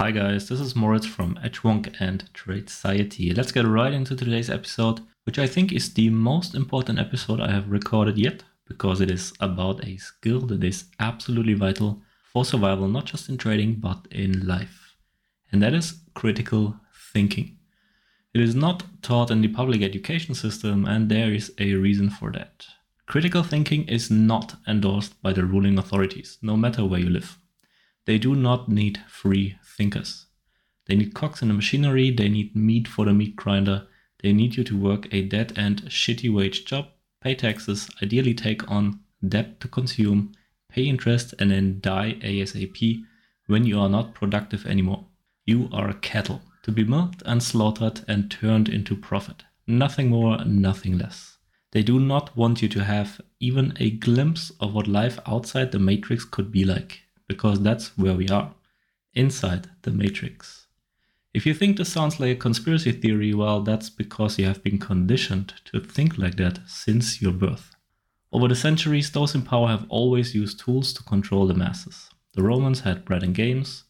Hi guys, this is Moritz from Edgewonk and Tradeciety. Let's get right into today's episode, which I think is the most important episode I have recorded yet, because it is about a skill that is absolutely vital for survival, not just in trading, but in life. And that is critical thinking. It is not taught in the public education system, and there is a reason for that. Critical thinking is not endorsed by the ruling authorities, no matter where you live. They do not need free thinkers. They need cogs in the machinery, they need meat for the meat grinder, they need you to work a dead end, shitty wage job, pay taxes, ideally take on debt to consume, pay interest, and then die ASAP when you are not productive anymore. You are cattle to be milked and slaughtered and turned into profit. Nothing more, nothing less. They do not want you to have even a glimpse of what life outside the matrix could be like, because that's where we are, inside the matrix. If you think this sounds like a conspiracy theory, well, that's because you have been conditioned to think like that since your birth. Over the centuries, those in power have always used tools to control the masses. The Romans had bread and games.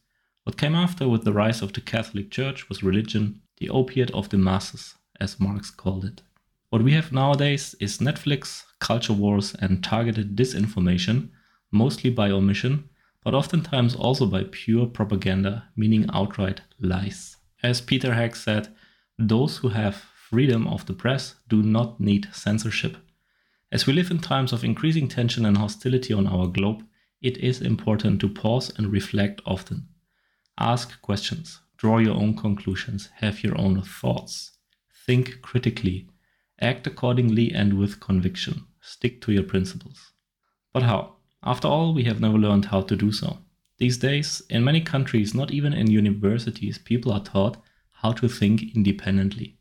What came after with the rise of the Catholic Church was religion, the opiate of the masses, as Marx called it. What we have nowadays is Netflix, culture wars, and targeted disinformation, mostly by omission, but oftentimes also by pure propaganda, meaning outright lies. As Peter Hegg said, those who have freedom of the press do not need censorship. As we live in times of increasing tension and hostility on our globe, it is important to pause and reflect often. Ask questions, draw your own conclusions, have your own thoughts. Think critically, Act accordingly and with conviction. Stick to your principles. But how? After all, we have never learned how to do so. These days, in many countries, not even in universities, people are taught how to think independently.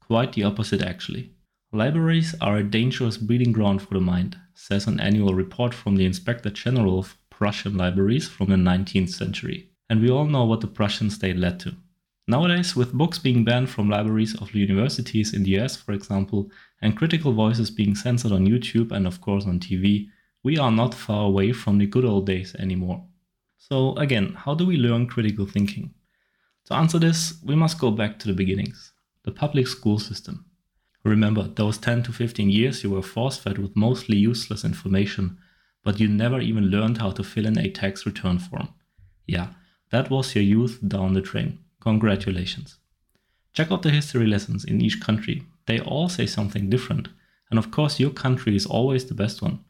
Quite the opposite, actually. Libraries are a dangerous breeding ground for the mind, says an annual report from the Inspector General of Prussian libraries from the 19th century. And we all know what the Prussian state led to. Nowadays, with books being banned from libraries of universities in the US, for example, and critical voices being censored on YouTube and of course on TV, we are not far away from the good old days anymore. So, again, how do we learn critical thinking? To answer this, we must go back to the beginnings the public school system. Remember, those 10 to 15 years you were force fed with mostly useless information, but you never even learned how to fill in a tax return form. Yeah, that was your youth down the drain. Congratulations. Check out the history lessons in each country. They all say something different. And of course, your country is always the best one.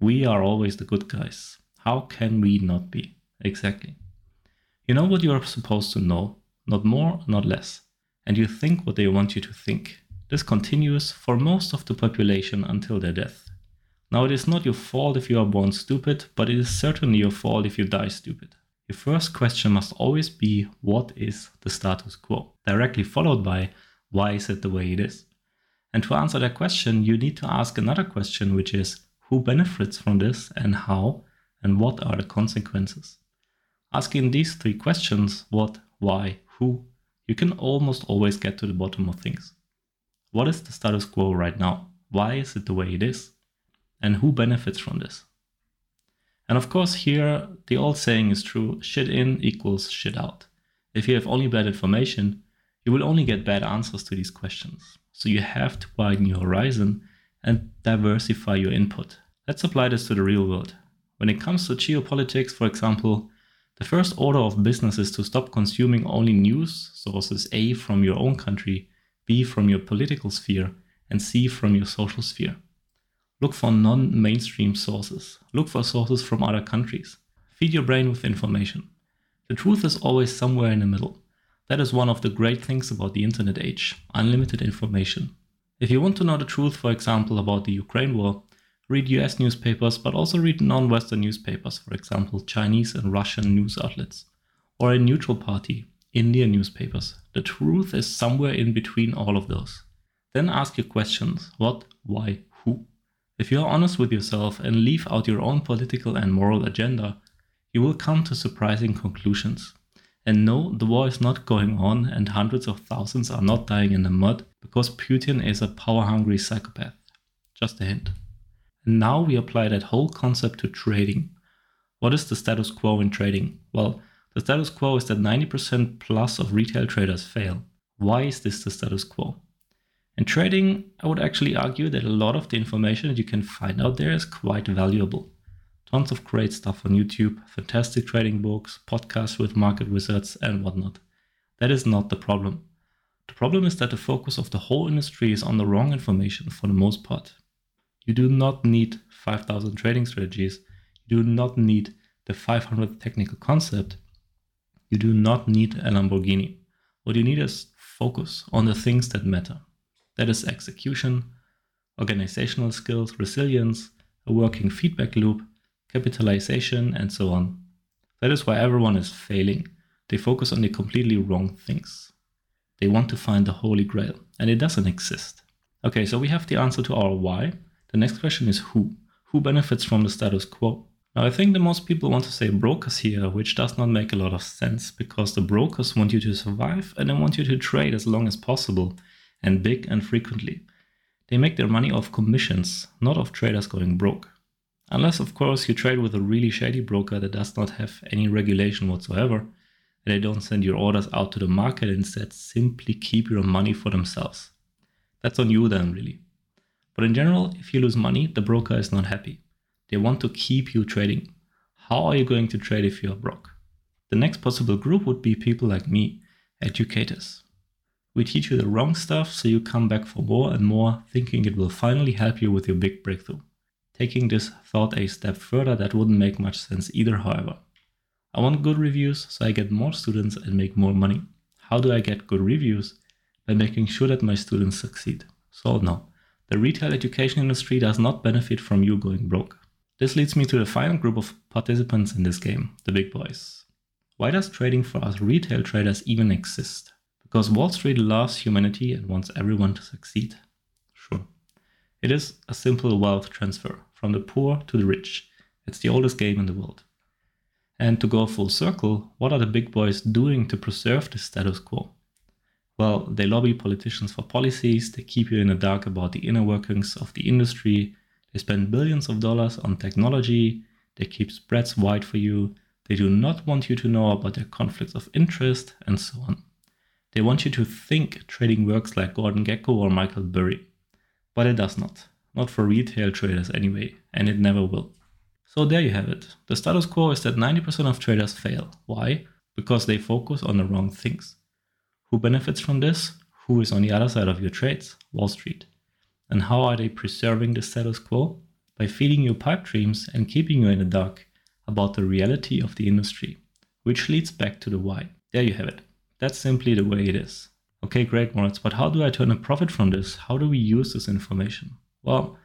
We are always the good guys. How can we not be? Exactly. You know what you are supposed to know, not more, not less. And you think what they want you to think. This continues for most of the population until their death. Now, it is not your fault if you are born stupid, but it is certainly your fault if you die stupid. Your first question must always be what is the status quo? Directly followed by why is it the way it is? And to answer that question, you need to ask another question, which is who benefits from this and how, and what are the consequences? Asking these three questions what, why, who you can almost always get to the bottom of things. What is the status quo right now? Why is it the way it is? And who benefits from this? And of course, here the old saying is true shit in equals shit out. If you have only bad information, you will only get bad answers to these questions. So you have to widen your horizon and diversify your input. Let's apply this to the real world. When it comes to geopolitics, for example, the first order of business is to stop consuming only news sources A from your own country, B from your political sphere, and C from your social sphere. Look for non mainstream sources. Look for sources from other countries. Feed your brain with information. The truth is always somewhere in the middle. That is one of the great things about the internet age unlimited information. If you want to know the truth, for example, about the Ukraine war, read US newspapers, but also read non Western newspapers, for example, Chinese and Russian news outlets, or a neutral party, Indian newspapers. The truth is somewhere in between all of those. Then ask your questions what, why, who. If you are honest with yourself and leave out your own political and moral agenda, you will come to surprising conclusions. And no, the war is not going on and hundreds of thousands are not dying in the mud because Putin is a power hungry psychopath. Just a hint. And now we apply that whole concept to trading. What is the status quo in trading? Well, the The status quo is that 90% plus of retail traders fail. Why is this the status quo? In trading, I would actually argue that a lot of the information that you can find out there is quite valuable. Tons of great stuff on YouTube, fantastic trading books, podcasts with market wizards, and whatnot. That is not the problem. The problem is that the focus of the whole industry is on the wrong information for the most part. You do not need 5000 trading strategies. You do not need the 500 technical concept. You do not need a Lamborghini. What you need is focus on the things that matter. That is execution, organizational skills, resilience, a working feedback loop, capitalization, and so on. That is why everyone is failing. They focus on the completely wrong things. They want to find the holy grail, and it doesn't exist. Okay, so we have the answer to our why. The next question is who? Who benefits from the status quo? Now, I think the most people want to say brokers here, which does not make a lot of sense because the brokers want you to survive and they want you to trade as long as possible and big and frequently. They make their money off commissions, not of traders going broke. Unless, of course, you trade with a really shady broker that does not have any regulation whatsoever, and they don't send your orders out to the market and instead simply keep your money for themselves. That's on you then, really. But in general, if you lose money, the broker is not happy. They want to keep you trading. How are you going to trade if you are broke? The next possible group would be people like me, educators. We teach you the wrong stuff, so you come back for more and more, thinking it will finally help you with your big breakthrough. Taking this thought a step further, that wouldn't make much sense either, however. I want good reviews, so I get more students and make more money. How do I get good reviews? By making sure that my students succeed. So, no, the retail education industry does not benefit from you going broke. This leads me to the final group of participants in this game, the big boys. Why does trading for us retail traders even exist? Because Wall Street loves humanity and wants everyone to succeed. Sure. It is a simple wealth transfer from the poor to the rich. It's the oldest game in the world. And to go full circle, what are the big boys doing to preserve the status quo? Well, they lobby politicians for policies, they keep you in the dark about the inner workings of the industry, they spend billions of dollars on technology, they keep spreads wide for you, they do not want you to know about their conflicts of interest, and so on. They want you to think trading works like Gordon Gekko or Michael Burry. But it does not. Not for retail traders anyway, and it never will. So there you have it. The status quo is that 90% of traders fail. Why? Because they focus on the wrong things. Who benefits from this? Who is on the other side of your trades? Wall Street. And how are they preserving the status quo? By feeding you pipe dreams and keeping you in the dark about the reality of the industry, which leads back to the why. There you have it. That's simply the way it is. Okay, great, Moritz, but how do I turn a profit from this? How do we use this information? Well,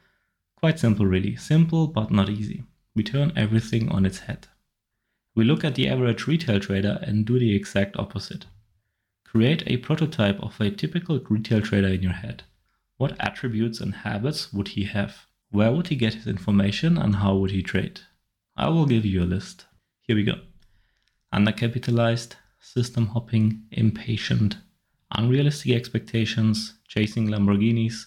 quite simple, really. Simple, but not easy. We turn everything on its head. We look at the average retail trader and do the exact opposite. Create a prototype of a typical retail trader in your head. What attributes and habits would he have? Where would he get his information and how would he trade? I will give you a list. Here we go. Undercapitalized, system hopping, impatient, unrealistic expectations, chasing Lamborghinis,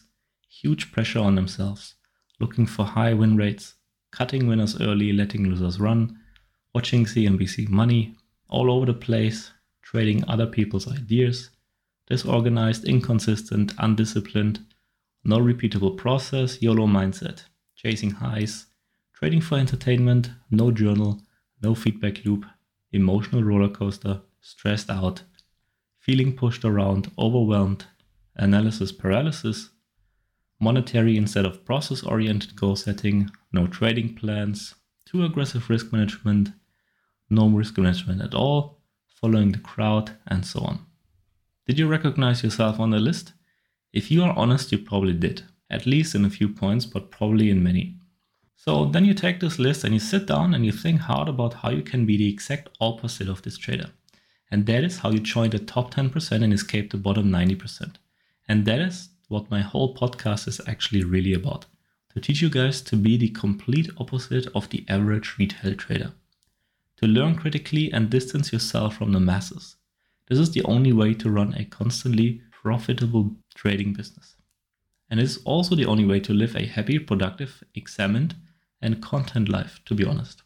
huge pressure on themselves, looking for high win rates, cutting winners early, letting losers run, watching CNBC money, all over the place, trading other people's ideas, disorganized, inconsistent, undisciplined, no repeatable process, YOLO mindset, chasing highs, trading for entertainment, no journal, no feedback loop, emotional roller coaster, stressed out, feeling pushed around, overwhelmed, analysis paralysis, monetary instead of process oriented goal setting, no trading plans, too aggressive risk management, no risk management at all, following the crowd, and so on. Did you recognize yourself on the list? If you are honest, you probably did, at least in a few points, but probably in many. So then you take this list and you sit down and you think hard about how you can be the exact opposite of this trader. And that is how you join the top 10% and escape the bottom 90%. And that is what my whole podcast is actually really about to teach you guys to be the complete opposite of the average retail trader. To learn critically and distance yourself from the masses. This is the only way to run a constantly profitable trading business. And it is also the only way to live a happy, productive, examined, and content life, to be honest.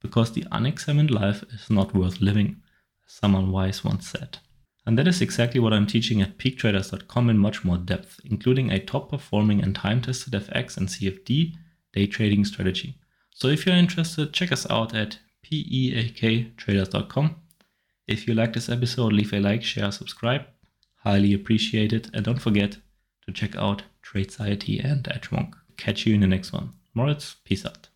Because the unexamined life is not worth living as someone wise once said. And that is exactly what I'm teaching at peaktraders.com in much more depth, including a top performing and time tested FX and CFD day trading strategy. So if you're interested, check us out at peaktraders.com. If you like this episode, leave a like, share, subscribe. Highly appreciate it. And don't forget to check out Tradeciety and Edgewonk. Catch you in the next one. Moritz, peace out.